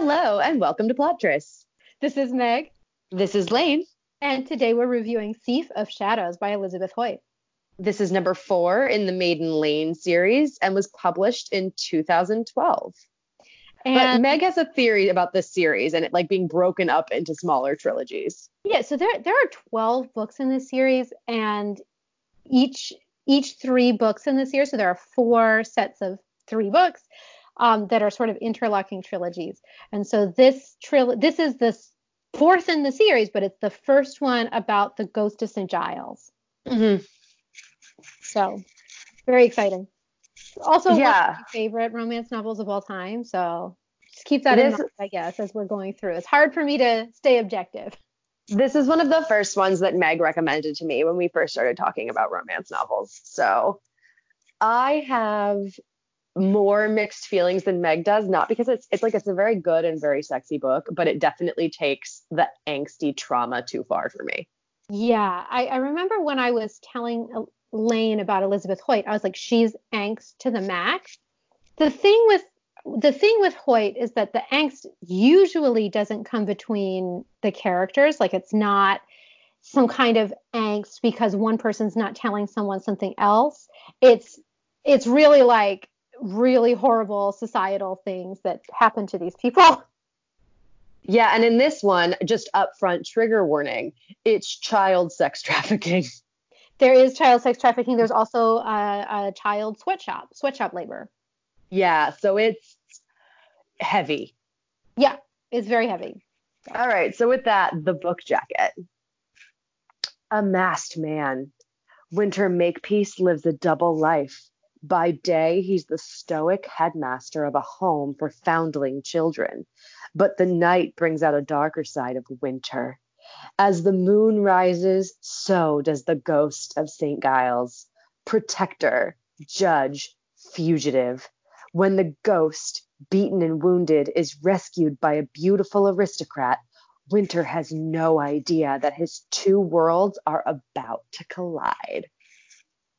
Hello and welcome to Plottress. This is Meg. This is Lane. And today we're reviewing Thief of Shadows by Elizabeth Hoyt. This is number four in the Maiden Lane series and was published in 2012. And but Meg has a theory about this series and it like being broken up into smaller trilogies. Yeah, so there there are 12 books in this series and each each three books in the series, so there are four sets of three books um, that are sort of interlocking trilogies. And so this tril this is the fourth in the series, but it's the first one about the ghost of St. Giles. Mm-hmm. So very exciting. Also, yeah. one of my favorite romance novels of all time. So just keep that this, in mind, I guess, as we're going through. It's hard for me to stay objective. This is one of the first ones that Meg recommended to me when we first started talking about romance novels. So I have more mixed feelings than Meg does, not because it's it's like it's a very good and very sexy book, but it definitely takes the angsty trauma too far for me. Yeah, I, I remember when I was telling Lane about Elizabeth Hoyt, I was like, she's angst to the max. The thing with the thing with Hoyt is that the angst usually doesn't come between the characters. Like it's not some kind of angst because one person's not telling someone something else. It's it's really like really horrible societal things that happen to these people. Yeah, and in this one, just upfront trigger warning, it's child sex trafficking. There is child sex trafficking. There's also a, a child sweatshop, sweatshop labor. Yeah, so it's heavy. Yeah, it's very heavy. All right, so with that, the book jacket. A masked man. Winter Makepeace lives a double life. By day, he's the stoic headmaster of a home for foundling children. But the night brings out a darker side of winter. As the moon rises, so does the ghost of St. Giles, protector, judge, fugitive. When the ghost, beaten and wounded, is rescued by a beautiful aristocrat, Winter has no idea that his two worlds are about to collide.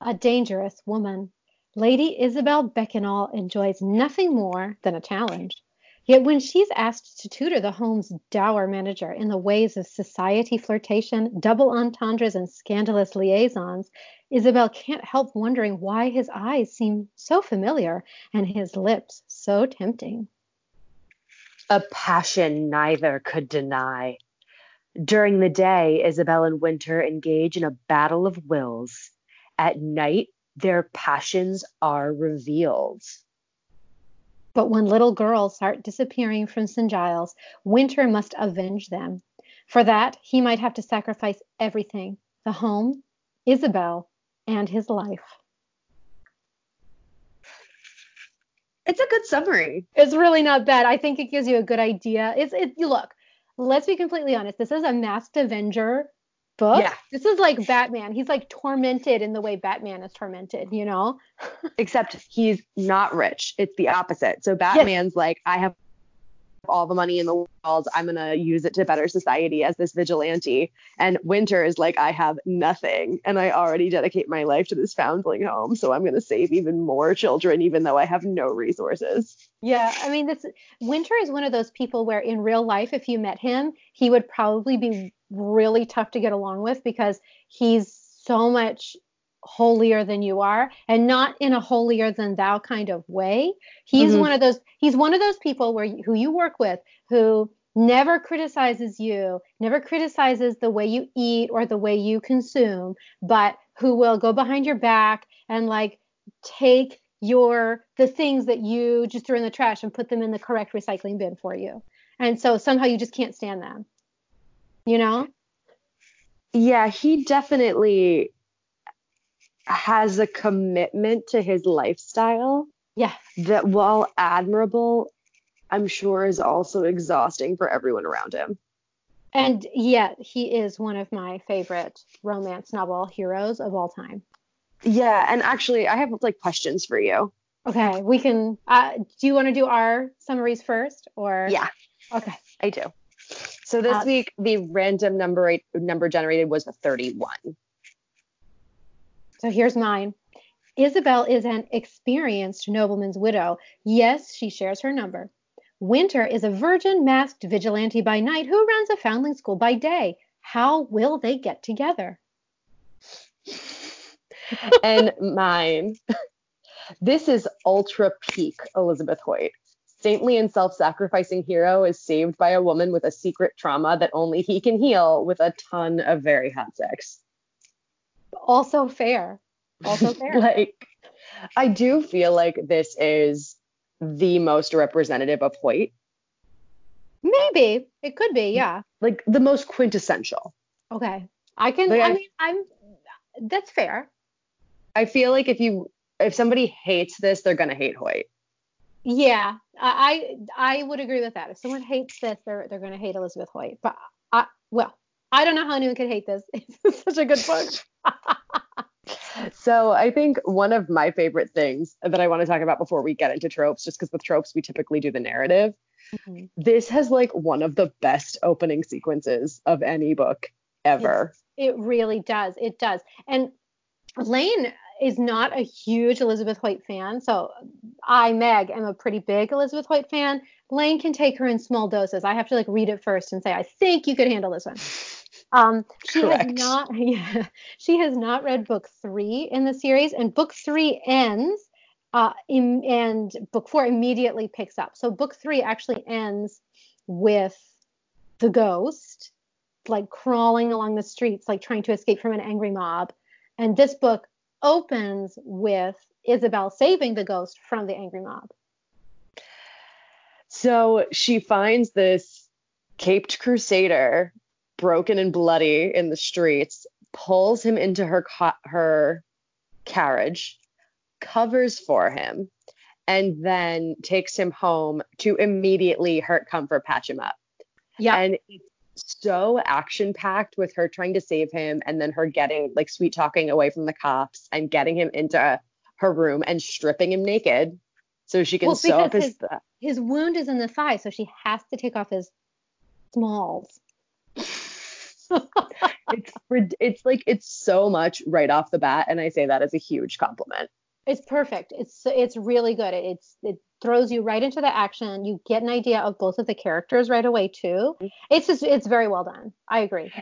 A dangerous woman. Lady Isabel Beckinhall enjoys nothing more than a challenge. Yet when she's asked to tutor the home's dour manager in the ways of society flirtation, double entendres, and scandalous liaisons, Isabel can't help wondering why his eyes seem so familiar and his lips so tempting. A passion neither could deny. During the day, Isabel and Winter engage in a battle of wills. At night, their passions are revealed. But when little girls start disappearing from St. Giles, Winter must avenge them. For that, he might have to sacrifice everything the home, Isabel, and his life. It's a good summary. It's really not bad. I think it gives you a good idea. It's it look, let's be completely honest. This is a masked avenger book. Yeah. This is like Batman. He's like tormented in the way Batman is tormented, you know? Except he's not rich. It's the opposite. So Batman's yes. like, I have all the money in the world. I'm going to use it to better society as this vigilante. And Winter is like, I have nothing. And I already dedicate my life to this foundling home. So I'm going to save even more children, even though I have no resources. Yeah. I mean, this Winter is one of those people where in real life, if you met him, he would probably be really tough to get along with because he's so much holier than you are and not in a holier than thou kind of way. He's mm-hmm. one of those he's one of those people where who you work with who never criticizes you never criticizes the way you eat or the way you consume but who will go behind your back and like take your the things that you just threw in the trash and put them in the correct recycling bin for you. And so somehow you just can't stand them. You know? Yeah he definitely has a commitment to his lifestyle. Yeah. That while admirable, I'm sure is also exhausting for everyone around him. And yet he is one of my favorite romance novel heroes of all time. Yeah, and actually I have like questions for you. Okay, we can uh, do you want to do our summaries first or Yeah. Okay. I do. So this uh, week the random number eight, number generated was 31. So here's mine. Isabel is an experienced nobleman's widow. Yes, she shares her number. Winter is a virgin masked vigilante by night who runs a foundling school by day. How will they get together? and mine. This is ultra peak Elizabeth Hoyt. Saintly and self sacrificing hero is saved by a woman with a secret trauma that only he can heal with a ton of very hot sex. Also fair. Also fair. like, I do feel like this is the most representative of Hoyt. Maybe. It could be, yeah. Like the most quintessential. Okay. I can, like, I mean, I'm, that's fair. I feel like if you, if somebody hates this, they're going to hate Hoyt. Yeah, I I would agree with that. If someone hates this, they're they're going to hate Elizabeth Hoyt. But I well, I don't know how anyone could hate this. It's such a good book. so I think one of my favorite things that I want to talk about before we get into tropes, just because with tropes we typically do the narrative. Mm-hmm. This has like one of the best opening sequences of any book ever. It's, it really does. It does. And Lane is not a huge Elizabeth Hoyt fan. So I, Meg, am a pretty big Elizabeth Hoyt fan. Lane can take her in small doses. I have to like read it first and say, I think you could handle this one. Um, she Correct. has not, yeah, she has not read book three in the series, and book three ends, uh, in, and book four immediately picks up. So book three actually ends with the ghost, like crawling along the streets, like trying to escape from an angry mob. And this book opens with Isabel saving the ghost from the angry mob. So she finds this caped crusader broken and bloody in the streets, pulls him into her her carriage, covers for him, and then takes him home to immediately hurt comfort patch him up. Yeah. And it's so action packed with her trying to save him and then her getting like sweet talking away from the cops and getting him into her room and stripping him naked so she can well, sew up his his, his wound is in the thigh so she has to take off his smalls it's it's like it's so much right off the bat and i say that as a huge compliment it's perfect. It's it's really good. It's it throws you right into the action. You get an idea of both of the characters right away too. It's just it's very well done. I agree.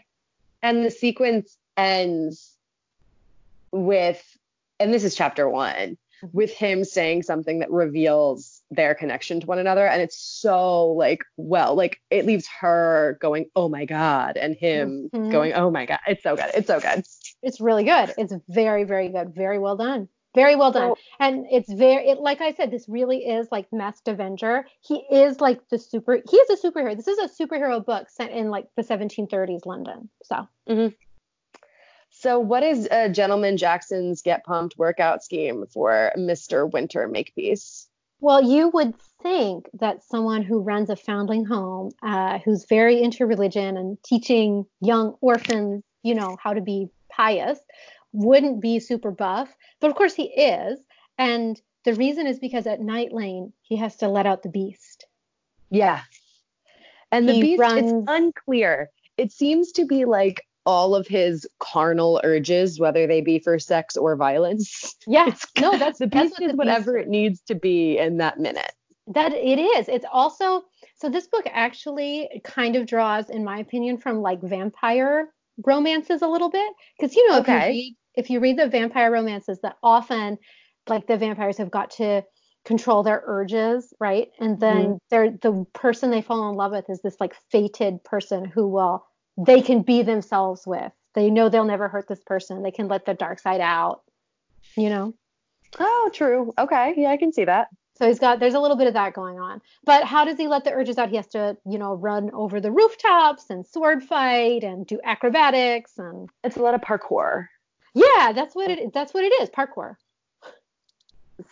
And the sequence ends with and this is chapter 1 with him saying something that reveals their connection to one another and it's so like well like it leaves her going oh my god and him mm-hmm. going oh my god it's so good it's so good it's really good it's very very good very well done very well done. And it's very, it, like I said, this really is like Masked Avenger. He is like the super, he is a superhero. This is a superhero book set in like the 1730s London. So. Mm-hmm. So, what is a Gentleman Jackson's Get Pumped workout scheme for Mr. Winter Makepeace? Well, you would think that someone who runs a foundling home, uh, who's very into religion and teaching young orphans, you know, how to be pious, wouldn't be super buff, but of course he is. And the reason is because at Night Lane he has to let out the beast. Yeah. And the he beast runs... it's unclear. It seems to be like all of his carnal urges, whether they be for sex or violence. Yeah. no, that's the beast that's what is whatever it needs to be in that minute. That it is. It's also so this book actually kind of draws, in my opinion, from like vampire romances a little bit because you know okay. if, you read, if you read the vampire romances that often like the vampires have got to control their urges right and then mm-hmm. they're the person they fall in love with is this like fated person who will they can be themselves with they know they'll never hurt this person they can let the dark side out you know oh true okay yeah i can see that so he's got there's a little bit of that going on. But how does he let the urges out? He has to, you know, run over the rooftops and sword fight and do acrobatics and it's a lot of parkour. Yeah, that's what it that's what it is, parkour.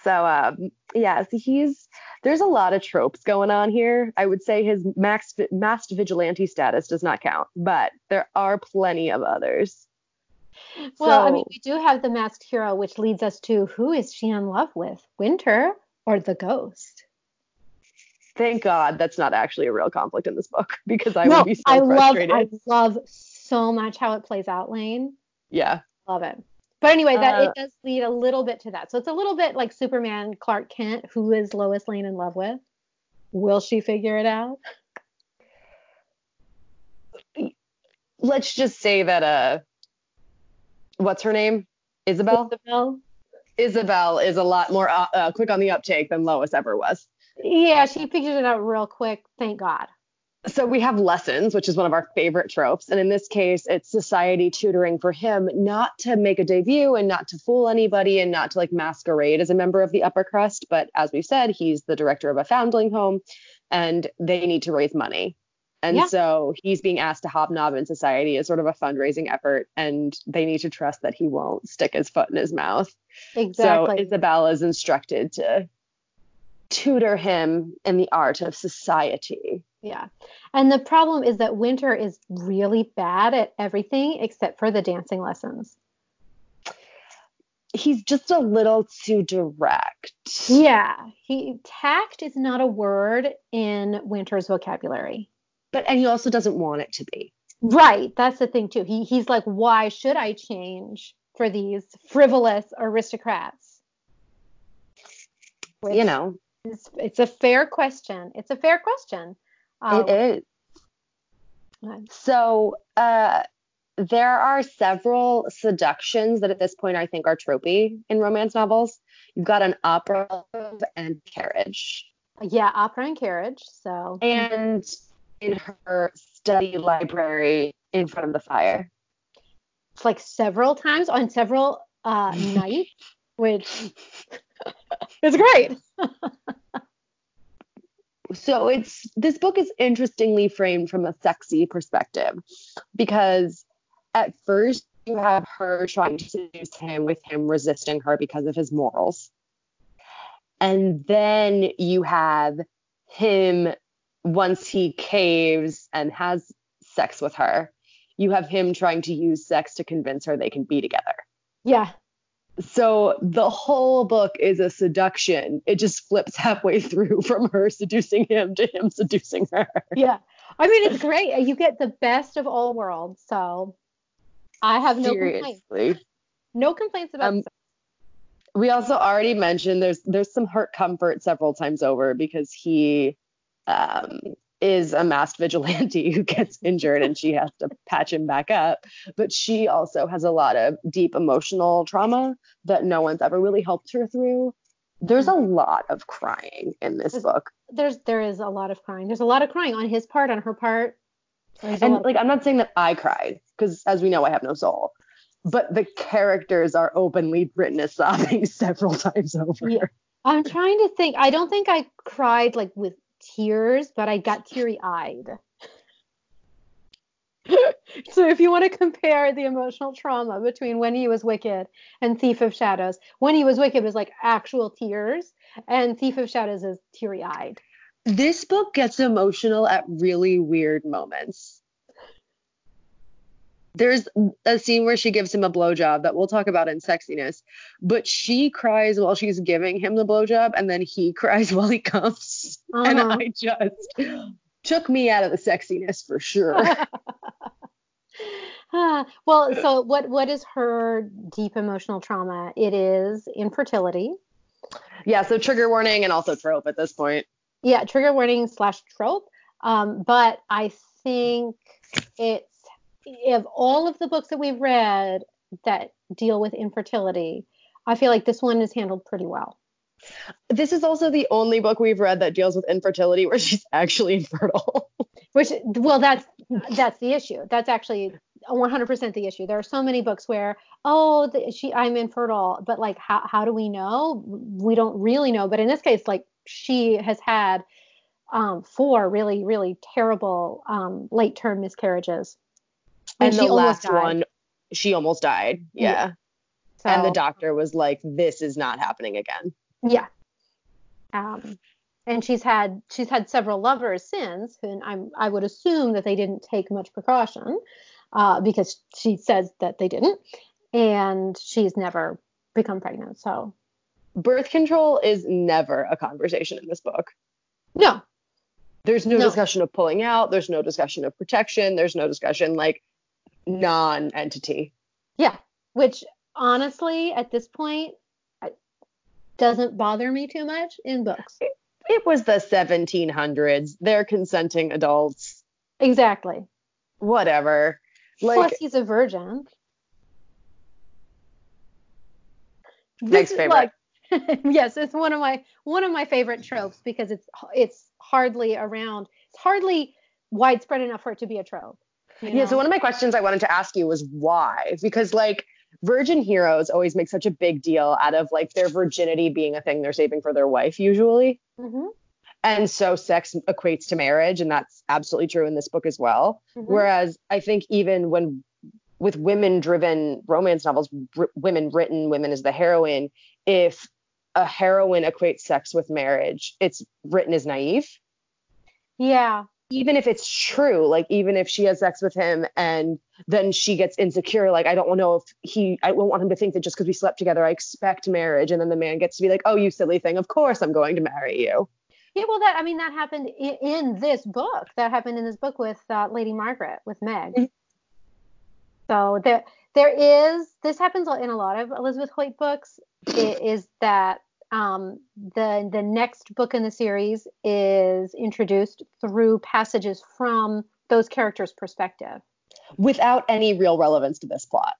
So um yeah, so he's there's a lot of tropes going on here. I would say his max masked vigilante status does not count, but there are plenty of others. Well, so, I mean, we do have the masked hero, which leads us to who is she in love with? Winter or the ghost. Thank God that's not actually a real conflict in this book because I no, would be so I frustrated. Love, I love so much how it plays out, Lane. Yeah. Love it. But anyway, that uh, it does lead a little bit to that. So it's a little bit like Superman Clark Kent, who is Lois Lane in love with. Will she figure it out? Let's just say that uh what's her name? Isabel? Isabel? Isabel is a lot more uh, uh, quick on the uptake than Lois ever was. Yeah, she figured it out real quick. Thank God. So we have lessons, which is one of our favorite tropes. And in this case, it's society tutoring for him not to make a debut and not to fool anybody and not to like masquerade as a member of the upper crust. But as we said, he's the director of a foundling home and they need to raise money. And yeah. so he's being asked to hobnob in society as sort of a fundraising effort, and they need to trust that he won't stick his foot in his mouth. Exactly. So Isabella is instructed to tutor him in the art of society. Yeah. And the problem is that Winter is really bad at everything except for the dancing lessons. He's just a little too direct. Yeah. He tact is not a word in Winter's vocabulary. But and he also doesn't want it to be. Right. That's the thing too. He he's like, why should I change for these frivolous aristocrats? Which you know. It's, it's a fair question. It's a fair question. Um, it is. So uh, there are several seductions that at this point I think are tropey in romance novels. You've got an opera and carriage. Yeah, opera and carriage. So and in her study library in front of the fire. It's like several times on several uh, nights, which is great. so it's this book is interestingly framed from a sexy perspective because at first you have her trying to seduce him with him resisting her because of his morals. And then you have him once he caves and has sex with her, you have him trying to use sex to convince her they can be together. Yeah. So the whole book is a seduction. It just flips halfway through from her seducing him to him seducing her. Yeah. I mean, it's great. You get the best of all worlds. So I have no Seriously. complaints. No complaints about um, We also already mentioned there's there's some hurt comfort several times over because he um, is a masked vigilante who gets injured and she has to patch him back up. But she also has a lot of deep emotional trauma that no one's ever really helped her through. There's a mm-hmm. lot of crying in this there's, book. There's there is a lot of crying. There's a lot of crying on his part, on her part. and like I'm not saying that I cried because as we know I have no soul. But the characters are openly written as sobbing several times over. Yeah. I'm trying to think. I don't think I cried like with tears, but I got teary eyed. so if you want to compare the emotional trauma between when he was wicked and thief of shadows when he was wicked was like actual tears and thief of shadows is teary eyed this book gets emotional at really weird moments there's a scene where she gives him a blowjob that we'll talk about in sexiness, but she cries while she's giving him the blowjob, and then he cries while he comes, uh-huh. and I just took me out of the sexiness for sure. well, so what what is her deep emotional trauma? It is infertility. Yeah, so trigger warning and also trope at this point. Yeah, trigger warning slash trope. Um, but I think it's of all of the books that we've read that deal with infertility, I feel like this one is handled pretty well. This is also the only book we've read that deals with infertility where she's actually infertile. Which, well, that's that's the issue. That's actually 100% the issue. There are so many books where, oh, the, she, I'm infertile, but like, how how do we know? We don't really know. But in this case, like, she has had um, four really, really terrible um, late term miscarriages and, and the last one, she almost died. Yeah. yeah. So, and the doctor was like, "This is not happening again." Yeah. Um, and she's had she's had several lovers since, and I'm I would assume that they didn't take much precaution, uh, because she says that they didn't, and she's never become pregnant. So. Birth control is never a conversation in this book. No, there's no, no, discussion of pulling out. There's no discussion of protection. There's no discussion like non-entity. Yeah, which honestly at this point doesn't bother me too much in books. it was the 1700s. They're consenting adults. Exactly. Whatever. Like, Plus, he's a virgin. This favorite. like- yes, it's one of my one of my favorite tropes because it's it's hardly around. It's hardly widespread enough for it to be a trope. You Yeah, so one of my questions I wanted to ask you was why? Because like virgin heroes always make such a big deal out of like their virginity being a thing they're saving for their wife usually. Mhm, And so sex equates to marriage and that's absolutely true in this book as well. mhm. Whereas I think even when with women driven romance novels, r- women written, women as the heroine, if a heroine equates sex with marriage, it's written as naive. yeah, even if it's true, like even if she has sex with him and then she gets insecure, like I don't know if he, I won't want him to think that just because we slept together, I expect marriage. And then the man gets to be like, oh, you silly thing, of course I'm going to marry you. yeah. Well, that I mean that happened in, in this book. That happened in this book with uh, Lady Margaret with Meg. Mhm. So there there is this happens in a lot of Elizabeth Hoyt books. i- Is that um, the the next book in the series is introduced through passages from those characters' perspective. Without any real relevance to this plot.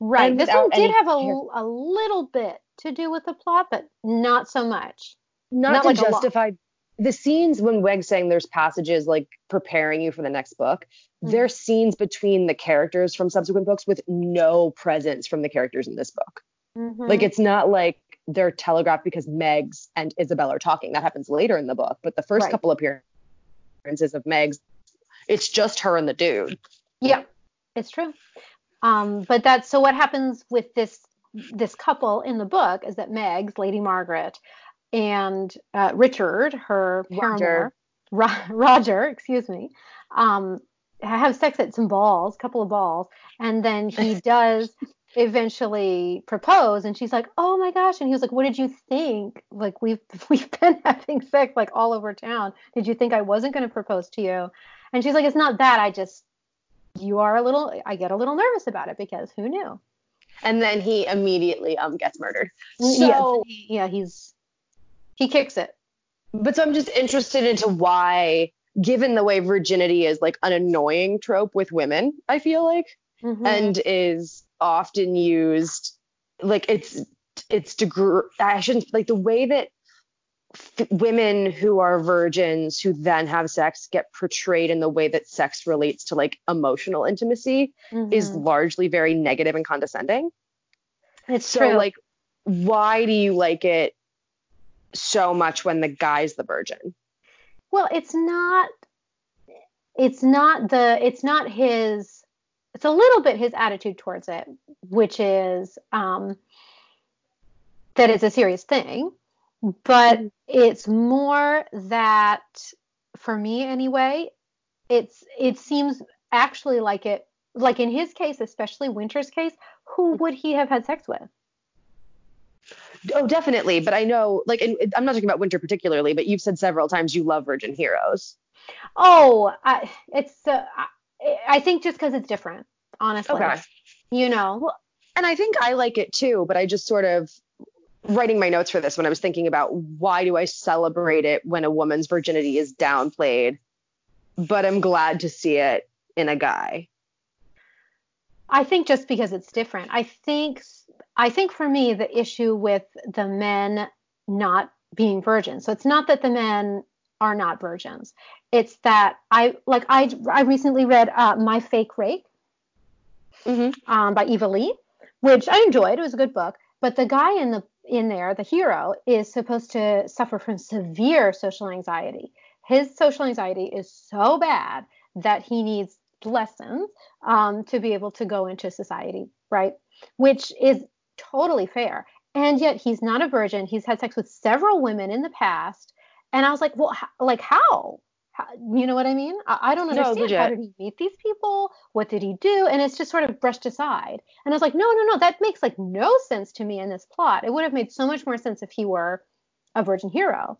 Right. And this one did have a, a little bit to do with the plot, but not so much. Not, Not to like justify the scenes when Weg's saying there's passages like preparing you for the next book. Mhm. They're scenes between the characters from subsequent books with no presence from the characters in this book. Mhm. Like it's not like they're telegraphed because Megs and Isabel are talking. That happens later in the book, but the first Right. couple appearances of Megs, it's just her and the dude. Yeah, it's true. Um, but that's so what happens with this this couple in the book is that Meg's Lady Margaret and uh, Richard, her paramour, Ro- Roger, excuse me, um, have sex at some balls, couple of balls, and then he does eventually propose, and she's like, "Oh my gosh!" And he was like, "What did you think? Like we've we've been having sex like all over town. Did you think I wasn't going to propose to you?" And she's like, "It's not that. I just you are a little. I get a little nervous about it because who knew?" And then he immediately um gets murdered. yeah, So, he- yeah, he's he kicks it. but so I'm just interested into why, given the way virginity is like an annoying trope with women, I feel like, Mhm. and is often used like it's it's degr- I shouldn't like the way that f- women who are virgins who then have sex get portrayed in the way that sex relates to like emotional intimacy is Mhm. largely very negative and condescending. it's So true. like why do you like it so much when the guy's the virgin? Well, it's not it's not the it's not his it's a little bit his attitude towards it, which is um that it's a serious thing, but Mhm. it's more that for me anyway, it's it seems actually like it like in his case, especially Winter's case, who would he have had sex with? Oh, definitely. But I know, like, I'm not talking about Winter particularly, but you've said several times you love Virgin Heroes. Oh, I, it's uh, I, think just because it's different, honestly. Okay. You know. And I think I like it too, but I just sort of writing my notes for this when I was thinking about why do I celebrate it when a woman's virginity is downplayed, but I'm glad to see it in a guy. I think just because it's different. I think I think for me the issue with the men not being virgins. So it's not that the men are not virgins. It's that I like I I recently read uh, My Fake Rake Mm-hmm. um, by Eva Leigh, which I enjoyed. It was a good book. But the guy in the in there, the hero, is supposed to suffer from severe social anxiety. His social anxiety is so bad that he needs lessons um, to be able to go into society, right? Which is totally fair. And yet he's not a virgin. He's had sex with several women in the past. And I was like, well, like how? how? You know what I mean? I, I don't No, understand. how did he meet these people? What did he do? And it's just sort of brushed aside. And I was like, no, no, no, that makes like no sense to me in this plot. It would have made so much more sense if he were a virgin hero.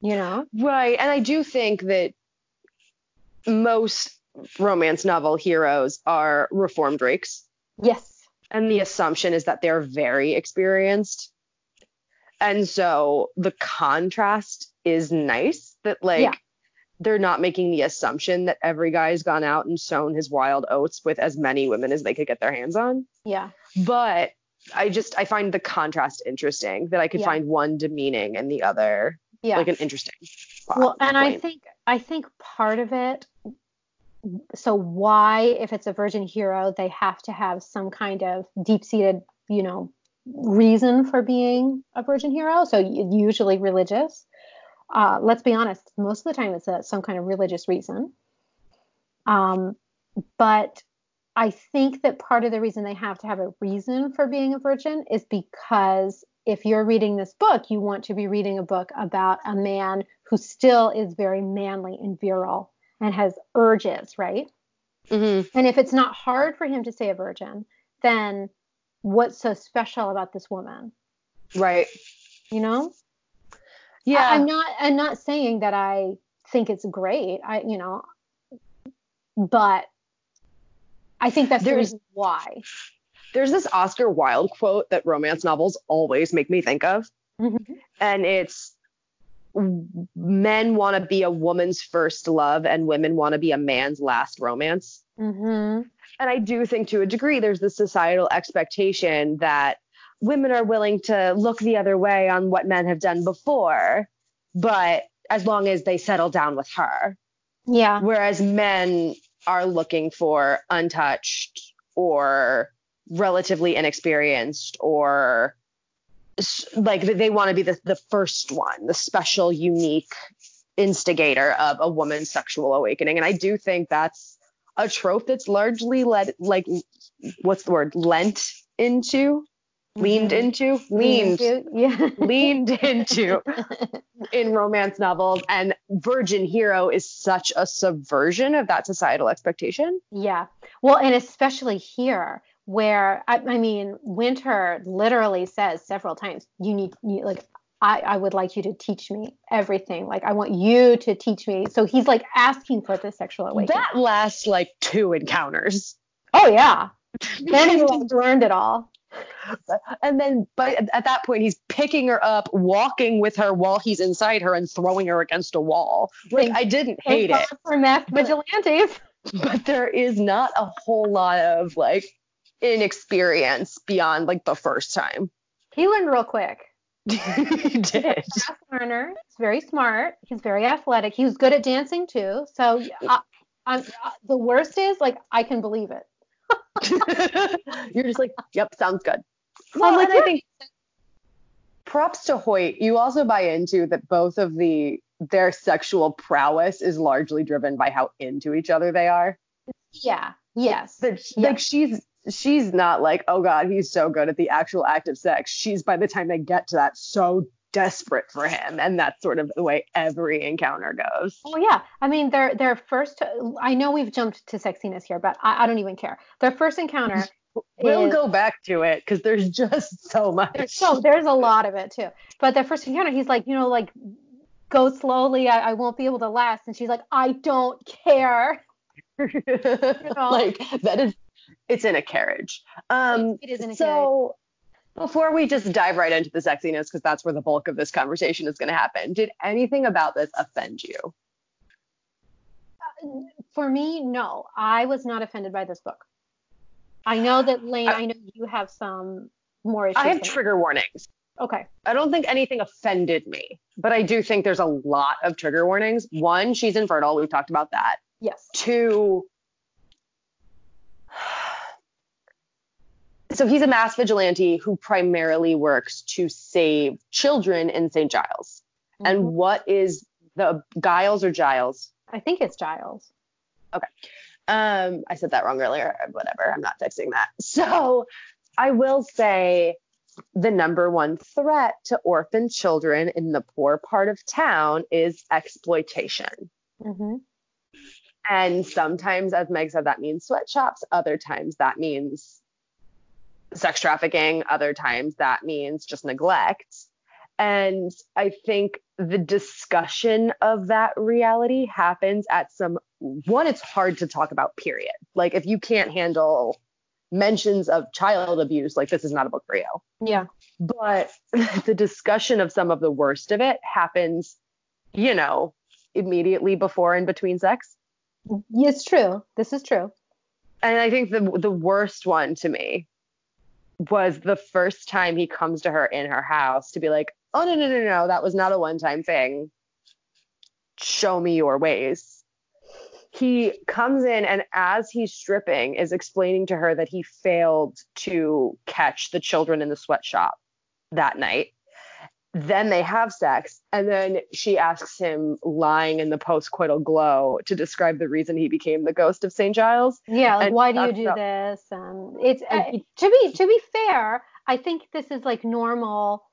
You know? Right. And I do think that most romance novel heroes are reformed rakes. Yes. And the assumption is that they're very experienced. And so the contrast is nice that like Yeah. they're not making the assumption that every guy's gone out and sown his wild oats with as many women as they could get their hands on. Yeah. But I just I find the contrast interesting that I could Yeah. find one demeaning and the other Yeah. like an interesting. plot well, and I think I think part of it. So why, if it's a virgin hero, they have to have some kind of deep-seated, you know, reason for being a virgin hero. So usually religious. Uh, let's be honest. Most of the time, it's a, some kind of religious reason. Um, but I think that part of the reason they have to have a reason for being a virgin is because if you're reading this book, you want to be reading a book about a man who still is very manly and virile and has urges, right? Mhm. And if it's not hard for him to stay a virgin, then what's so special about this woman? right. You know? Yeah. I, am not I'm not saying that I think it's great. I you know but I think that's the There's- reason why. There's this Oscar Wilde quote that romance novels always make me think of. Mhm. and it's men want to be a woman's first love and women want to be a man's last romance. Mhm. And I do think to a degree there's this societal expectation that women are willing to look the other way on what men have done before, but as long as they settle down with her. Yeah. Whereas men are looking for untouched or relatively inexperienced or like they want to be the, the first one, the special, unique instigator of a woman's sexual awakening. And I do think that's a trope that's largely led, like, what's the word, lent into, leaned Mhm. into, leaned, Yeah. leaned into in romance novels. And Virgin Hero is such a subversion of that societal expectation. Yeah. Well, and especially here where I, I mean, Winter literally says several times, you need, you, like, I, I would like you to teach me everything. Like, I want you to teach me. So he's like asking for the sexual awakening. That lasts like two encounters. oh, yeah. Then he's learned it all. And then, but at that point, he's picking her up, walking with her while he's inside her, and throwing her against a wall. Like Thank- I didn't hate it, For meth vigilantes. but there is not a whole lot of like inexperience beyond like the first time. He learned real quick. he did. Fast learner. He's very smart. He's very athletic. He was good at dancing too. So I, the worst is like I can believe it. You're just like, yep, sounds good. Well, like, I think props to Hoyt. You also buy into that both of the their sexual prowess is largely driven by how into each other they are. Yeah. Yes. That Yeah. like she's she's not like, oh god, he's so good at the actual act of sex. She's by the time they get to that so desperate for him, and that's sort of the way every encounter goes. Oh yeah, I mean their their first. I know we've jumped to sexiness here, but I, I don't even care. Their first encounter. We'll is- go back to it because there's just so much. There's so there's a lot of it too. But their first encounter, he's like, you know, like go slowly. I, I won't be able to last. And she's like, I don't care. know? like that is it's in a carriage. Um It is in a so before we just dive right into the sexiness, because that's where the bulk of this conversation is going to happen, did anything about this offend you? For me, no, I was not offended by this book. I know that Lane. I- I, know you have some more issues. I have trigger warnings. Okay. I don't think anything offended me, but I do think there's a lot of trigger warnings. One, she's infertile. We've talked about that. Yes. Two, so he's a mass vigilante who primarily works to save children in St. Giles. And Mhm. what is the Giles or Giles? I think it's Giles. Okay. Um, I said that wrong earlier. Whatever. I'm not fixing that. So I will say the number one threat to orphan children in the poor part of town is exploitation. hmm And sometimes, as Meg said, that means sweatshops. Other times that means sex trafficking. Other times that means just neglect. And I think the discussion of that reality happens at some one, it's hard to talk about, period. Like if you can't handle mentions of child abuse, like this is not a book for you Yeah. but the discussion of some of the worst of it happens you know, immediately before and between sex. It's true. This is true. And I think the the worst one to me was the first time he comes to her in her house to be like, "Oh no no no no, that was not a one-time thing. Show me your ways." He comes in and as he's stripping is explaining to her that he failed to catch the children in the sweatshop that night then they have sex, and then she asks him, lying in the postcoital glow, to describe the reason he became the ghost of St. Giles. Yeah, like And why do you do this? Um, it's uh, to be to be fair, I think this is like normal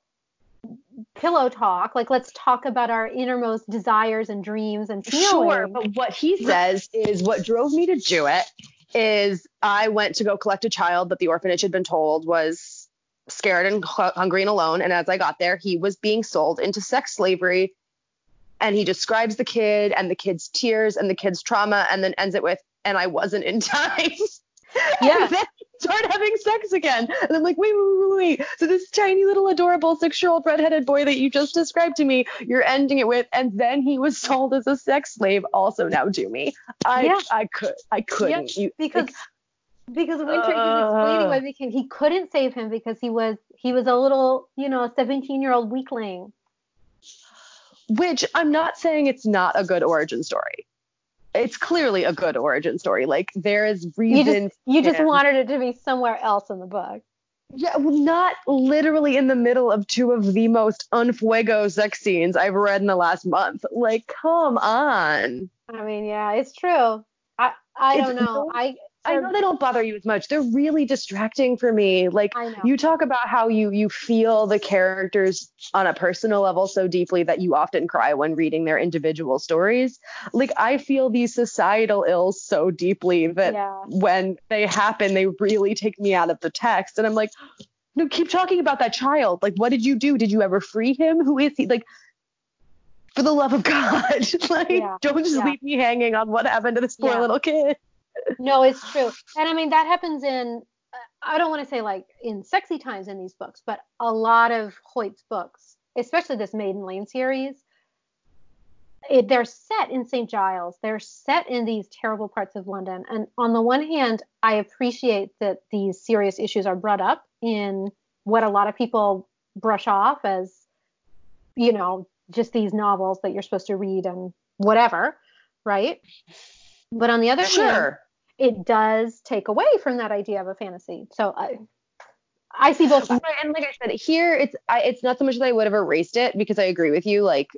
pillow talk. Like let's talk about our innermost desires and dreams and feelings. Sure, but what he says is what drove me to do it is I went to go collect a child that the orphanage had been told was scared and hungry and alone. And as I got there, he was being sold into sex slavery. And he describes the kid and the kid's tears and the kid's trauma and then ends it with, and I wasn't in time. Yeah. and then start having sex again. And I'm like, wait, wait, wait, wait. So this tiny little adorable six-year-old redheaded boy that you just described to me, you're ending it with, and then he was sold as a sex slave. Also now do me. I Yeah. I could I couldn't. You, because like, because Winter is explaining why Uh. he couldn't save him because he was he was a little you know 17 year old weakling. which I'm not saying it's not a good origin story. It's clearly a good origin story. Like there is You just you just wanted it to be somewhere else in the book. Yeah, well, not literally in the middle of two of the most unfuego sex scenes I've read in the last month. Like, come on. I mean, yeah, it's true. I I It's don't know. no- I I know they don't bother you as much. They're really distracting for me. Like you talk about how you you feel the characters on a personal level so deeply that you often cry when reading their individual stories. Like I feel these societal ills so deeply that yeah. when they happen, they really take me out of the text. And I'm like, no, keep talking about that child. Like, what did you do? Did you ever free him? Who is he? Like, for the love of God, like, Yeah, don't just yeah. leave me hanging on what happened to this poor little kid. No, it's true. And I mean, that happens in, I don't want to say like in sexy times in these books, but a lot of Hoyt's books, especially this Maiden Lane series, it, they're set in St. Giles. They're set in these terrible parts of London. And on the one hand, I appreciate that these serious issues are brought up in what a lot of people brush off as, you know, just these novels that you're supposed to read and whatever, right? But on the other hand, Sure. It does take away from that idea of a fantasy. So I, I see both sides. And like I said, here it's I, it's not so much that I would have erased it because I agree with you. Like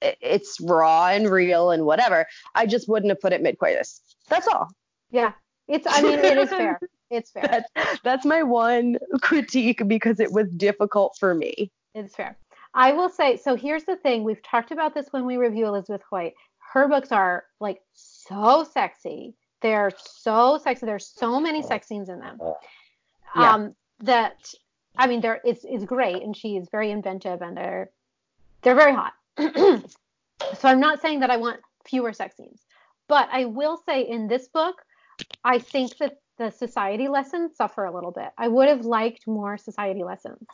it- it's raw and real and whatever. I just wouldn't have put it mid coitus. That's all. Yeah, it's. I mean, it is fair. It's fair. That's that's my one critique because it was difficult for me. It's fair. I will say. So here's the thing. We've talked about this when we review Elizabeth Hoyt. Her books are like so sexy. They're so sexy. There's so many sex scenes in them. Yeah. Um, that I mean, they're it's it's great, and she is very inventive, and they're they're very hot. so I'm not saying that I want fewer sex scenes, but I will say in this book, I think that the society lessons suffer a little bit. I would have liked more society lessons.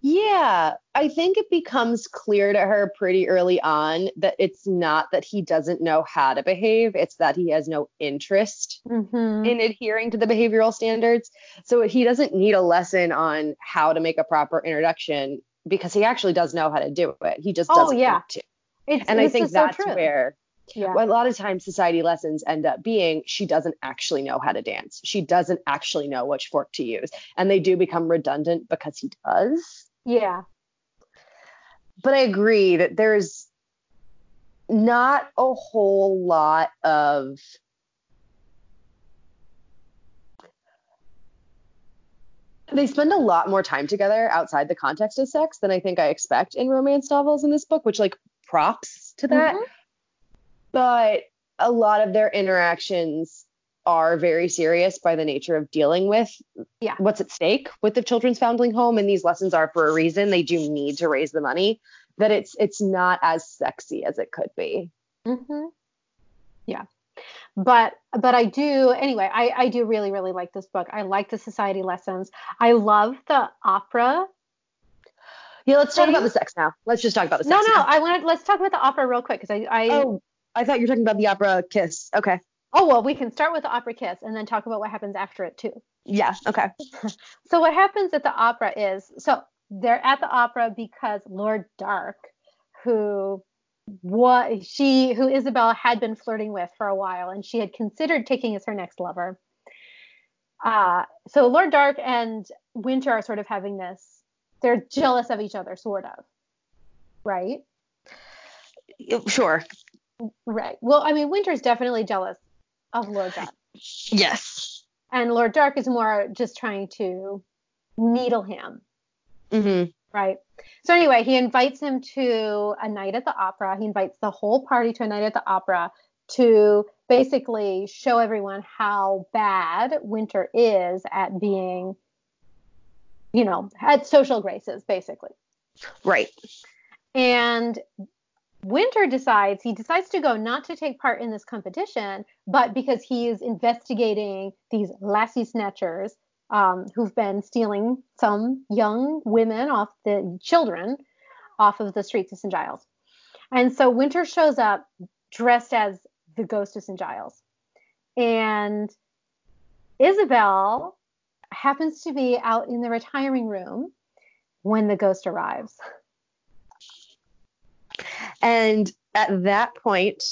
Yeah, I think it becomes clear to her pretty early on that it's not that he doesn't know how to behave, it's that he has no interest Mm-hmm. in adhering to the behavioral standards. So he doesn't need a lesson on how to make a proper introduction because he actually does know how to do it. He just Oh, doesn't yeah. want to. It's, And I think is so that's where Yeah. a lot of times society lessons end up being she doesn't actually know how to dance. She doesn't actually know which fork to use. And they do become redundant because he does. Yeah. But I agree that there's not a whole lot of they spend a lot more time together outside the context of sex than I think I expect in romance novels in this book, which like props to that. Mhm. But a lot of their interactions are very serious by the nature of dealing with Yeah. what's at stake with the children's foundling home and these lessons are for a reason they do need to raise the money that it's it's not as sexy as it could be Mm-hmm. Yeah. But but I do anyway. I I do really really like this book. I like the society lessons. I love the opera. Yeah, let's talk about the sex now. Let's just talk about the sex. No, no, now. I wanted let's talk about the opera real quick because I, I Oh, I thought you were talking about the opera kiss. Okay. Oh well we can start with the opera kiss and then talk about what happens after it too. Yeah. Okay. So what happens at the opera is so they're at the opera because Lord d'Arque, who what she who Isabel had been flirting with for a while and she had considered taking as her next lover. Uh, so Lord d'Arque and Winter are sort of having this. They're jealous of each other, sort of. Right? Sure. Right. Well, I mean, Winter's definitely jealous of Lord d'Arque. Yes. And Lord d'Arque is more just trying to needle him. Mm-hmm. Right. So anyway, he invites him to a night at the opera. He invites the whole party to a night at the opera to basically show everyone how bad Winter is at being, you know, at social graces, basically. Right. And Winter decides he decides to go not to take part in this competition, but because he is investigating these lassie snatchers um, who've been stealing some young women off the children off of the streets of St. Giles. And so Winter shows up dressed as the ghost of St. Giles. And Isabel happens to be out in the retiring room when the ghost arrives. And at that point,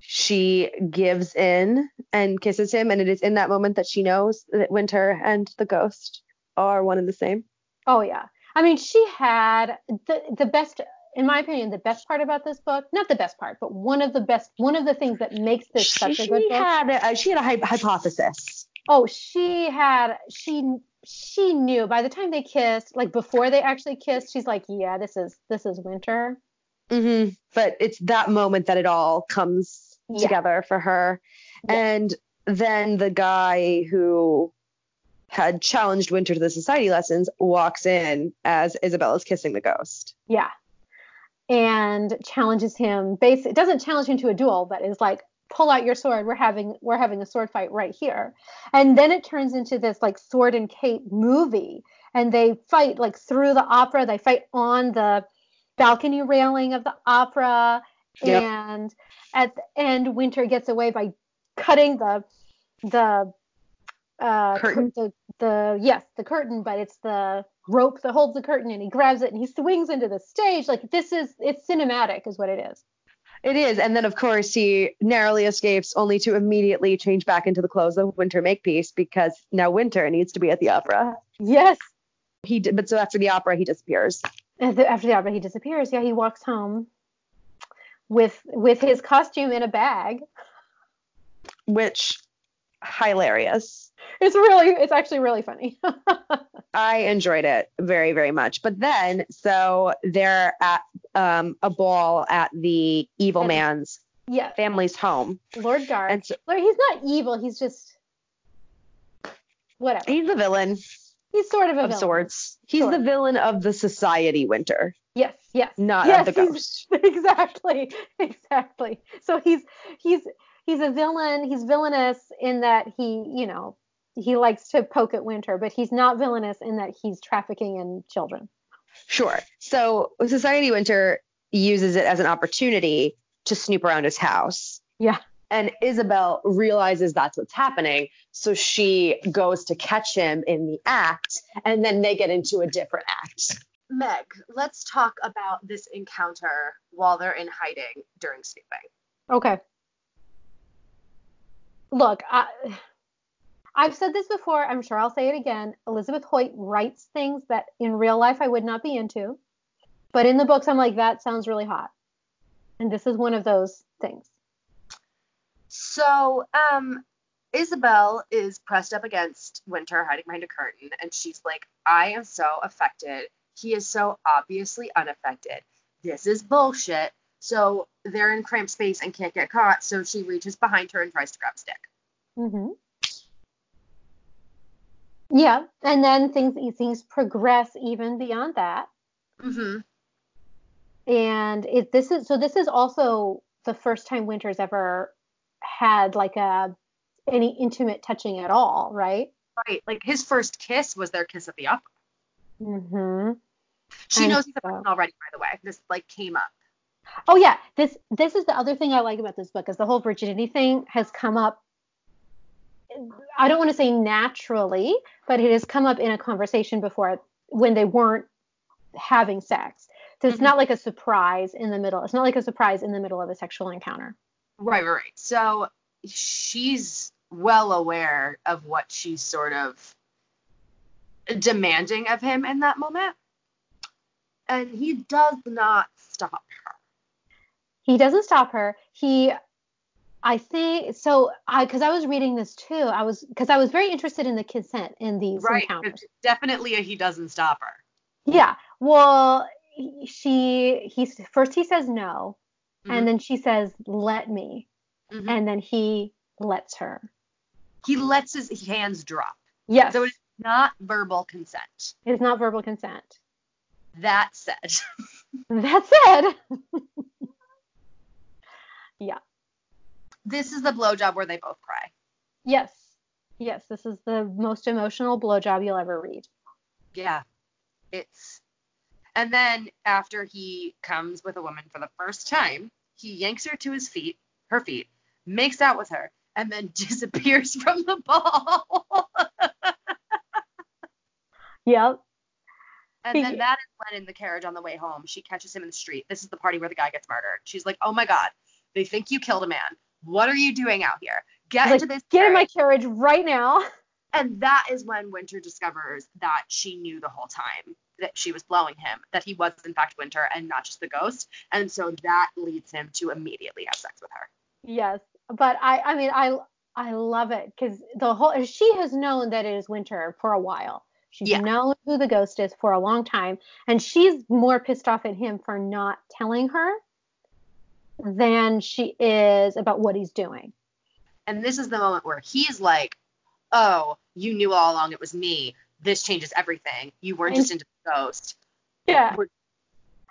she gives in and kisses him. And it is in that moment that she knows that Winter and the ghost are one and the same. Oh yeah. I mean, she had the the best in my opinion, the best part about this book, not the best part, but one of the best, one of the things that makes this She, such a she good book. had a, she had a hy- hypothesis. oh, she had, she, she knew by the time they kissed, like before they actually kissed, she's like, yeah, this is, this is winter. Mm-hmm. But it's that moment that it all comes Yeah. together for her. Yeah. And then the guy who had challenged Winter to the society lessons walks in as Isabella's kissing the ghost. Yeah. And challenges him. Basic doesn't challenge him to a duel, but is like, pull out your sword. We're having we're having a sword fight right here. And then it turns into this like sword and cape movie. And they fight like through the opera. They fight on the balcony railing of the opera. Yep. And at the end, Winter gets away by cutting the the uh Curtain? the the yes the curtain but it's the rope that holds the curtain and he grabs it and he swings into the stage like this is it's cinematic is what it is It is. And then, of course, he narrowly escapes only to immediately change back into the clothes of Winter Makepeace because now Winter needs to be at the opera. yes He did, but so after the opera, he disappears. After the opera he disappears yeah he walks home with with his costume in a bag which hilarious. It's really it's actually really funny I enjoyed it very, very much. But then, so they're at um, a ball at the evil And- man's yeah family's home, lord d'Arque and so Lord, he's not evil he's just whatever he's the villain he's sort of a of villain. sorts. He's Sort. the villain of the society, Winter, Yes, yes. not yes, of the ghost. Exactly, exactly. So he's he's he's a villain. He's villainous in that he, you know, he likes to poke at Winter, but he's not villainous in that he's trafficking in children. Sure. So Society Winter uses it as an opportunity to snoop around his house. Yeah. And Isabel realizes that's what's happening. So she goes to catch him in the act, and then they get into a different act. Meg, let's talk about this encounter while they're in hiding during snooping. Okay. Look, I, I've said this before. I'm sure I'll say it again. Elizabeth Hoyt writes things that in real life I would not be into, but in the books I'm like that sounds really hot, and this is one of those things. So, um, Isabel is pressed up against Winter, hiding behind a curtain, and she's like, I am so affected. He is so obviously unaffected. This is bullshit. So they're in cramped space and can't get caught. So she reaches behind her and tries to grab a stick. Mm-hmm. Yeah, and then things things progress even beyond that, Mm-hmm. and it this is so this is also the first time Winter's ever had like a any intimate touching at all, right? Right. Like his first kiss was their kiss at the opera. Mm-hmm. She And knows he's a so- person already, by the way. This like came up. Oh yeah, this this is the other thing I like about this book is the whole virginity thing has come up. I don't want to say naturally, but it has come up in a conversation before when they weren't having sex. So it's Mhm. not like a surprise in the middle. It's not like a surprise in the middle of a sexual encounter. Right, right, right. So she's well aware of what she's sort of demanding of him in that moment. And he does not stop her. He doesn't stop her. He I think so I cuz I was reading this too. I was cuz I was very interested in the consent in these encounters. It's definitely a he doesn't stop her. Yeah. Well, he- she he's first he says no Mhm. and then she says let me Mhm. and then he lets her. He lets his hands drop. Yes. So it's not verbal consent. it's not verbal consent. That said, That said, this is the blowjob where they both cry. yes. Yes, this is the most emotional blowjob you'll ever read. Yeah. It's and then after he comes with a woman for the first time, he yanks her to his feet, her feet, makes out with her, and then disappears from the ball. Yep. and He- then that is when in the carriage on the way home, she catches him in the street. This is the party where the guy gets murdered. She's like, "Oh my god, they think you killed a man. What are you doing out here? Get Like, into this Get in my carriage." carriage right now. And that is when Winter discovers that she knew the whole time that she was blowing him, that he was in fact Winter and not just the ghost. And so that leads him to immediately have sex with her. Yes, but I I mean I I love it because the whole she has known that it is winter for a while. She's Yeah. known who the ghost is for a long time, and she's more pissed off at him for not telling her than she is about what he's doing. And this is the moment where he's like, Oh, you knew all along it was me. This changes everything. You weren't just into the ghost. Yeah. We're-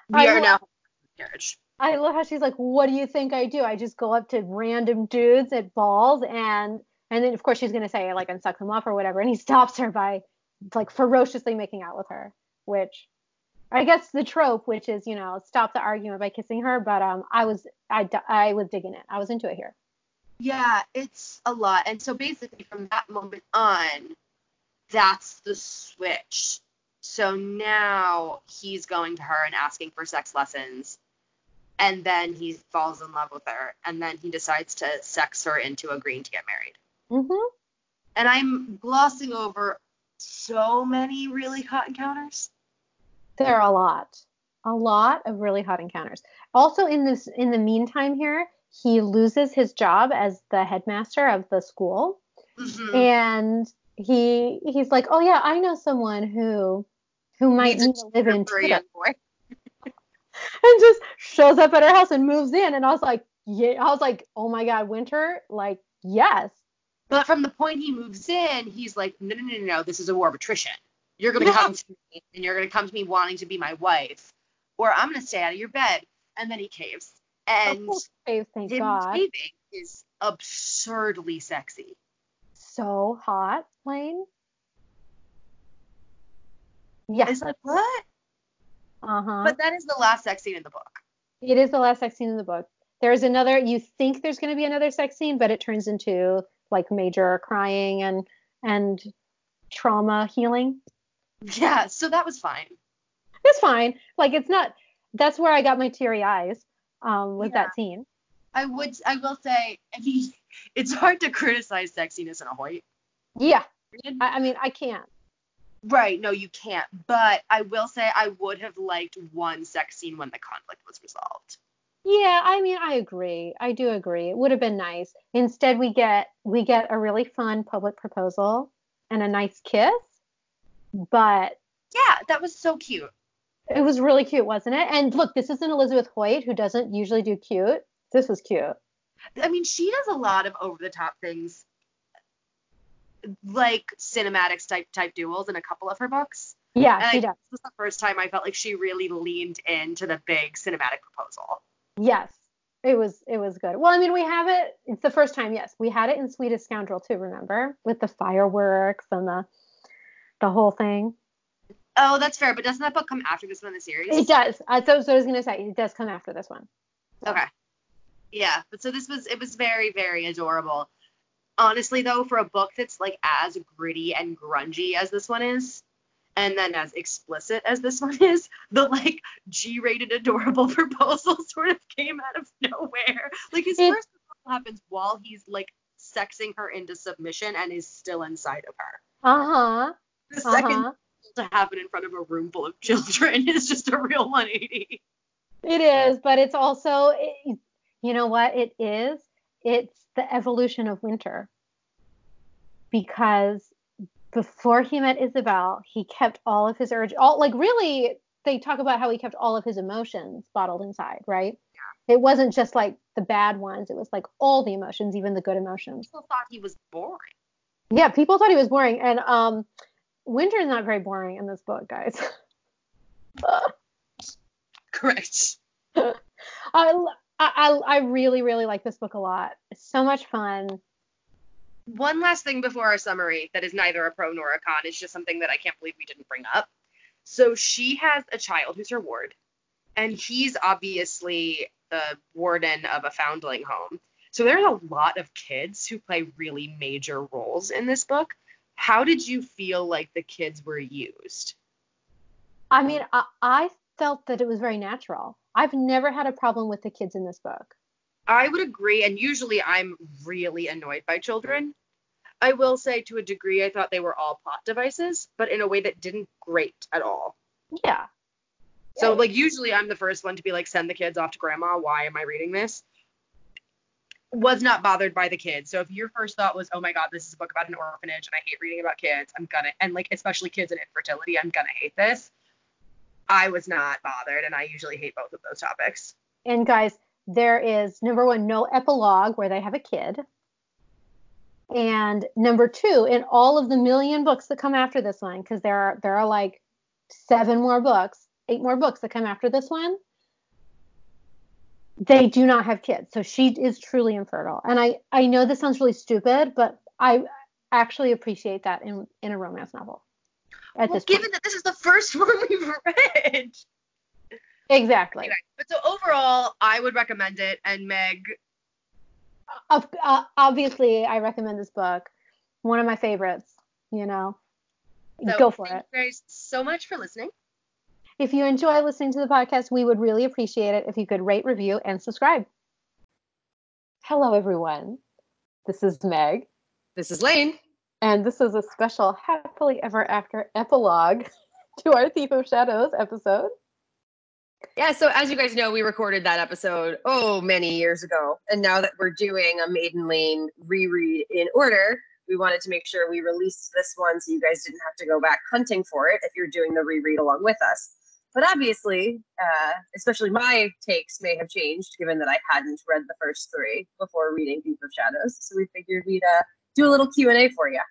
We are now in the. I love how she's like, "What do you think I do? I just go up to random dudes at balls and and then of course she's gonna say like and suck them off or whatever, and he stops her by like ferociously making out with her, which I guess the trope, which is you know stop the argument by kissing her, but um I was I I was digging it. I was into it here. Yeah, it's a lot. And so basically from that moment on, that's the switch. So now he's going to her and asking for sex lessons. And then he falls in love with her. And then he decides to sex her into agreeing to get married. Mhm. And I'm glossing over so many really hot encounters. There are a lot, a lot of really hot encounters. Also in this in the meantime here, he loses his job as the headmaster of the school. Mhm. and he he's like, oh yeah, I know someone who who might need to live in Twitter, and just shows up at her house and moves in, and I was like, yeah, I was like, oh my god, Winter, like yes, But from the point he moves in, he's like, no, no, no, no, no, this is a war of attrition. You're going to Yeah. come to me, and you're going to come to me wanting to be my wife, or I'm going to stay out of your bed. And then he caves. And oh, thank him God, caving is absurdly sexy. so hot, Lane. Yeah, It's like, what? uh huh. But that is the last sex scene in the book. It is the last sex scene in the book. There's another. You think there's going to be another sex scene, but it turns into like major crying and and trauma healing. Yeah, so that was fine. It's fine. Like it's not. That's where I got my teary eyes um, with Yeah. that scene. I would, I will say, I mean, it's hard to criticize sexiness in a Hoyt. Yeah. I, I mean, I can't. Right, no, you can't. But I will say I would have liked one sex scene when the conflict was resolved. Yeah, I mean, I agree. I do agree. It would have been nice. Instead, we get we get a really fun public proposal and a nice kiss. But Yeah, that was so cute. it was really cute, wasn't it? And look, this isn't Elizabeth Hoyt, who doesn't usually do cute. This was cute. I mean, she does a lot of over the top things, like cinematics type type duels in a couple of her books. Yeah, And I, she this does. was the first time I felt like she really leaned into the big cinematic proposal. Yes, it was it was good. Well, I mean, we have it. It's the first time. Yes, we had it in Sweetest Scoundrel too. Remember, with the fireworks and the the whole thing. Oh, that's fair. But doesn't that book come after this one in the series? It does. I thought so. I was gonna say it does come after this one. Okay. Yeah, but so this was it was very very adorable. Honestly though, for a book that's like as gritty and grungy as this one is, and then as explicit as this one is, the like G-rated adorable proposal sort of came out of nowhere. Like his It- first proposal happens while he's like sexing her into submission and is still inside of her. Uh huh. The Uh second huh. to happen in front of a room full of children is just a real 180. It is, but it's also, it, you know what it is? It's the evolution of winter. Because before he met Isabel, he kept all of his urge, all like really, they talk about how he kept all of his emotions bottled inside, right? Yeah. It wasn't just like the bad ones; it was like all the emotions, even the good emotions. People thought he was boring. Yeah, people thought he was boring, and um, Winter's not very boring in this book, guys. Correct. I, I I really really like this book a lot. It's so much fun. One last thing before our summary that is neither a pro nor a con. is just something that I can't believe we didn't bring up. So she has a child who's her ward, and he's obviously the warden of a foundling home. So there's a lot of kids who play really major roles in this book. How did you feel like the kids were used? I mean, I, I felt that it was very natural. I've never had a problem with the kids in this book. I would agree, and usually I'm really annoyed by children. I will say to a degree, I thought they were all plot devices, but in a way that didn't grate at all. Yeah. So, Yeah. like, usually I'm the first one to be like, send the kids off to grandma. Why am I reading this? Was not bothered by the kids. So, if your first thought was, oh my God, this is a book about an orphanage and I hate reading about kids, I'm gonna, and like, especially kids and infertility, I'm gonna hate this. I was not bothered, and I usually hate both of those topics. And guys, there is number one, no epilogue where they have a kid. And number two, in all of the million books that come after this one, because there are there are like seven more books, eight more books that come after this one, they do not have kids. So she is truly infertile. And I I know this sounds really stupid, but I actually appreciate that in in a romance novel. At Well, this point. given that this is the first one we've read. Exactly. Anyway, but so overall, I would recommend it. And Meg, Of, uh, obviously, I recommend this book. One of my favorites. You know, so go for thank it. you guys so much for listening. If you enjoy listening to the podcast, we would really appreciate it if you could rate, review, and subscribe. Hello, everyone. This is Meg, This is Lane. and this is a special happily ever after epilogue to our Thief of Shadows episode. Yeah, so as you guys know, we recorded that episode oh many years ago, and now that we're doing a Maiden Lane reread in order, we wanted to make sure we released this one so you guys didn't have to go back hunting for it if you're doing the reread along with us. But obviously, uh, especially my takes may have changed given that I hadn't read the first three before reading Thief of Shadows. So we figured we'd uh, do a little Q and A for you.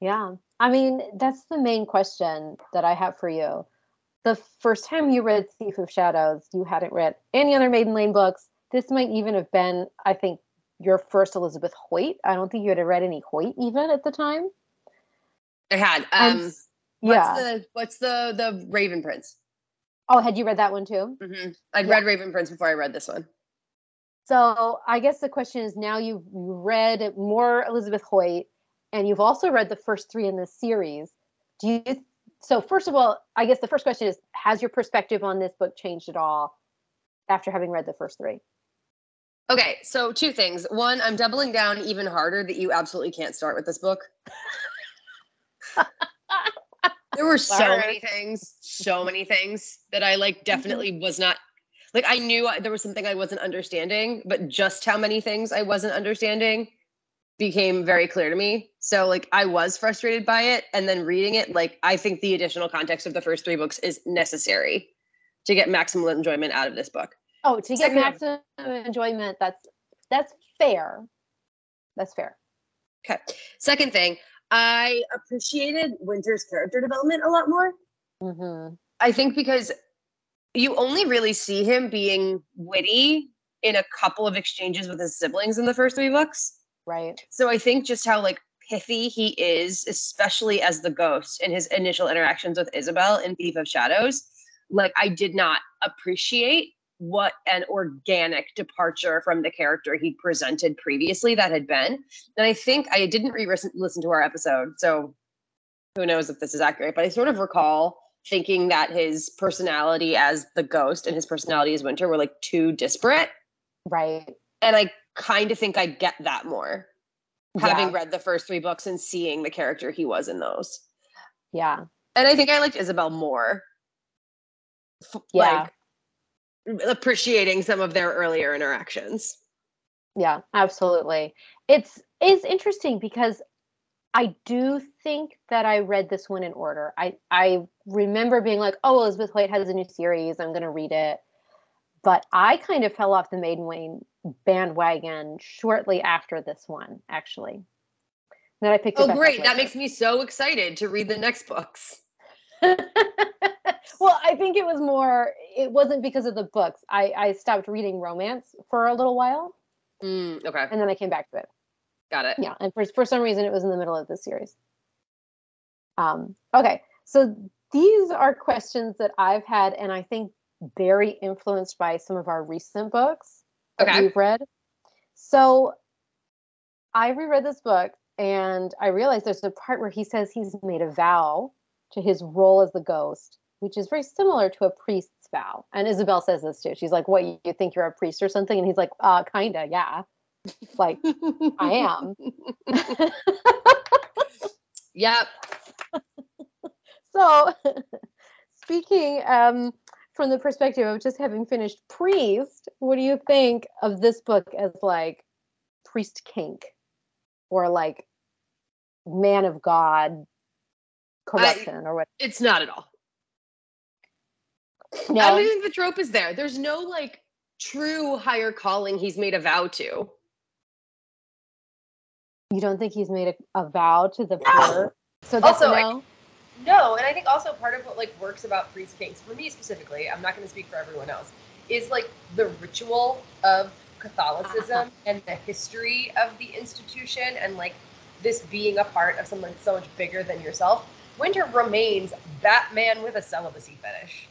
Yeah. I mean, that's the main question that I have for you. The first time you read Thief of Shadows, you hadn't read any other Maiden Lane books. This might even have been, I think, your first Elizabeth Hoyt. I don't think you had read any Hoyt even at the time. I had. Um, s- what's yeah. the what's the the Raven Prince? oh, had you read that one too? hmm I'd Yeah. read Raven Prince before I read this one. So I guess the question is now you've read more Elizabeth Hoyt and you've also read the first three in this series. Do you so first of all, I guess the first question is has your perspective on this book changed at all after having read the first three? Okay, so two things. One, I'm doubling down even harder that you absolutely can't start with this book. there were so Sorry. many things, so many things that I like mm-hmm. definitely was not like I knew I- there was something I wasn't understanding, but just how many things I wasn't understanding became very clear to me. So like I was frustrated by it and then reading it like I think the additional context of the first 3 books is necessary to get maximum enjoyment out of this book. Oh, to get Second- maximum enjoyment, that's that's fair. That's fair. Okay. Second thing, I appreciated Winter's character development a lot more. Mm-hmm. I think because you only really see him being witty in a couple of exchanges with his siblings in the first three books. Right. So I think just how like pithy he is, especially as the ghost in his initial interactions with Isabel in Thief of Shadows, like I did not appreciate what an organic departure from the character he presented previously that had been. And I think I didn't re listen to our episode, so who knows if this is accurate, but I sort of recall thinking that his personality as the ghost and his personality as Winter were like too disparate. Right. And I kind of think I get that more having read the first three books and seeing the character he was in those. Yeah. And I think I liked Isabel more. F- yeah. Like, appreciating some of their earlier interactions. Yeah, absolutely. It's is interesting because I do think that I read this one in order. I I remember being like, "Oh, Elizabeth Hoyt has a new series. I'm going to read it." But I kind of fell off the Maiden Lane bandwagon shortly after this one, actually. Then I picked. Oh, great! That makes me so excited to read the next books. well, I think it was more. It wasn't because of the books. I I stopped reading romance for a little while. Mm, okay. And then I came back to it. Got it. Yeah, and for for some reason it was in the middle of the series. Um. Okay, so these are questions that I've had, and I think very influenced by some of our recent books that we've read. So I reread this book and I realized there's a part where he says he's made a vow to his role as the ghost, which is very similar to a priest's vow. And Isabel says this too. She's like, "What you think you're a priest or something?" And he's like, "Uh, kinda, yeah." Like, I am. yep. so, speaking um, from the perspective of just having finished Priest, what do you think of this book as like priest kink or like man of God corruption I, or what? It's not at all. No. I don't think the trope is there. There's no like true higher calling he's made a vow to. You don't think he's made a, a vow to the No. poor? So that's Also, a I- no. No, and I think also part of what like works about priest kink, for me specifically, I'm not going to speak for everyone else, is like the ritual of Catholicism and the history of the institution and like this being a part of something so much bigger than yourself. Winter remains Batman with a celibacy fetish.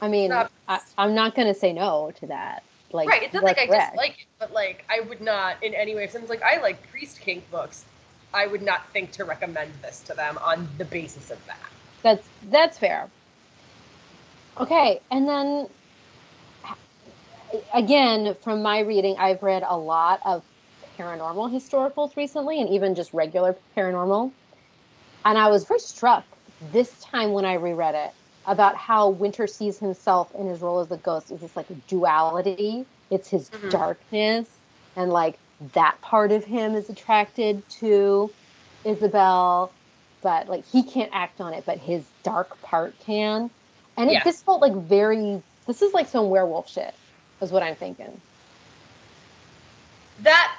I mean, not- I, I'm not going to say no to that. Like, right, it's not like I dislike it, but like I would not in any way. If someone's like, I like priest kink books, I would not think to recommend this to them on the basis of that. That's that's fair. Okay, and then again, from my reading, I've read a lot of paranormal historicals recently, and even just regular paranormal. And I was very struck this time when I reread it about how Winter sees himself in his role as the ghost is this like a duality. It's his Mhm. darkness, and like that part of him is attracted to Isabel, but like he can't act on it, but his dark part can. And it Yeah. this felt like very. This is like some werewolf shit, is what I'm thinking. That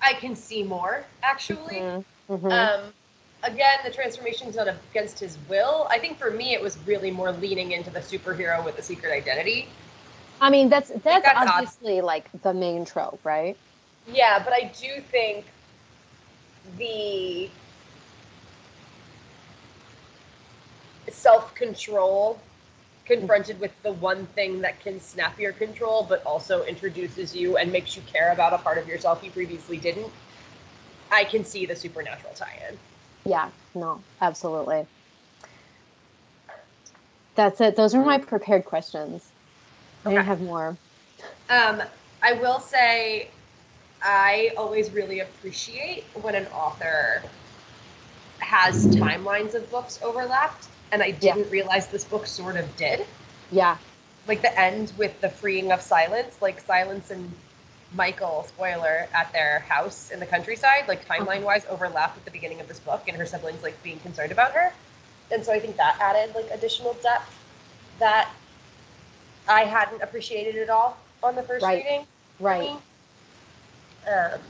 I can see more actually. Mhm. Um, again, the transformation's not against his will. I think for me, it was really more leaning into the superhero with a secret identity. I mean, that's that's, that's obviously like the main trope, right? Yeah, but I do think the self control confronted with the one thing that can snap your control, but also introduces you and makes you care about a part of yourself you previously didn't. I can see the supernatural tie in. Yeah, no, absolutely. That's it. Those are my prepared questions. I didn't have more. Um, I will say, I always really appreciate when an author has timelines of books overlapped, and I didn't realize this book sort of did. Yeah, Like the end with the freeing of Silence, like Silence and Michael, spoiler, at their house in the countryside, like timeline wise, overlapped with the beginning of this book, and her siblings like being concerned about her, and so I think that added like additional depth that I hadn't appreciated at all on the first Right. reading. right. Um,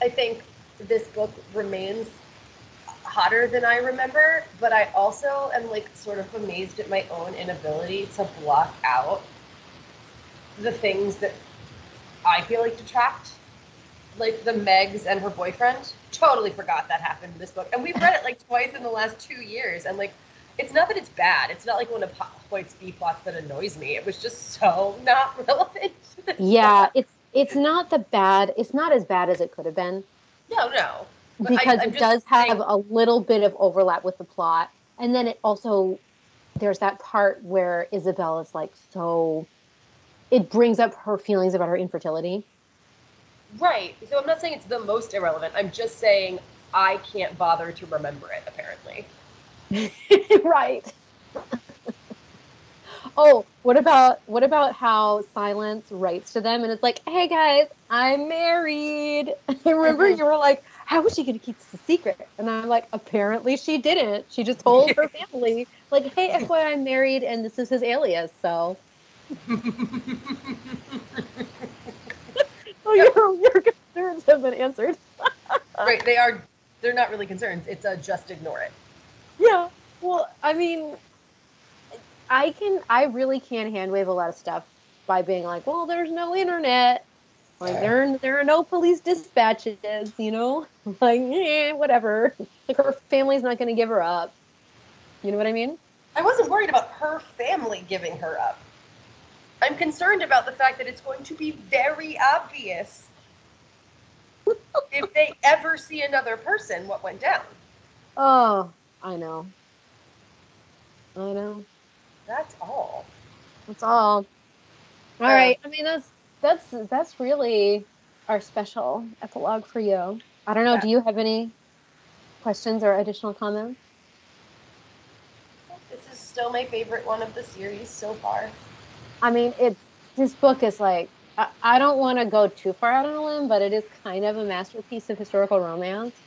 I think this book remains hotter than I remember, but I also am like sort of amazed at my own inability to block out the things that I feel like detract like the Megs and her boyfriend. Totally forgot that happened in this book, and we've read it like twice in the last two years. And like, it's not that it's bad. It's not like one of Hoyt's B plots that annoys me. It was just so not relevant. Yeah, it's it's not the bad. It's not as bad as it could have been. No, no. But because I, it does saying, have a little bit of overlap with the plot, and then it also there's that part where Isabel is like so. It brings up her feelings about her infertility. Right. So I'm not saying it's the most irrelevant. I'm just saying I can't bother to remember it, apparently. right. oh, what about what about how Silence writes to them and it's like, "Hey guys, I'm married." I remember mm-hmm. you were like, "How was she going to keep this a secret?" And I'm like, "Apparently she didn't. She just told her family, like, "Hey, FYI, I'm married, and this is his alias." So. oh, your your concerns have been answered. right, they are. They're not really concerns. It's a just ignore it. Yeah. Well, I mean, I can. I really can hand wave a lot of stuff by being like, well, there's no internet. Like there, there are no police dispatches. You know, like eh, whatever. Like her family's not going to give her up. You know what I mean? I wasn't worried about her family giving her up. I'm concerned about the fact that it's going to be very obvious if they ever see another person what went down. Oh, I know. I know. That's all. That's all. All uh, right. I mean, that's that's that's really our special epilogue for you. I don't know. Yeah. Do you have any questions or additional comments? This is still my favorite one of the series so far. I mean, it. This book is like I, I don't want to go too far out on a limb, but it is kind of a masterpiece of historical romance.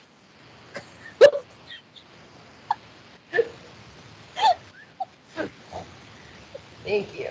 Thank you.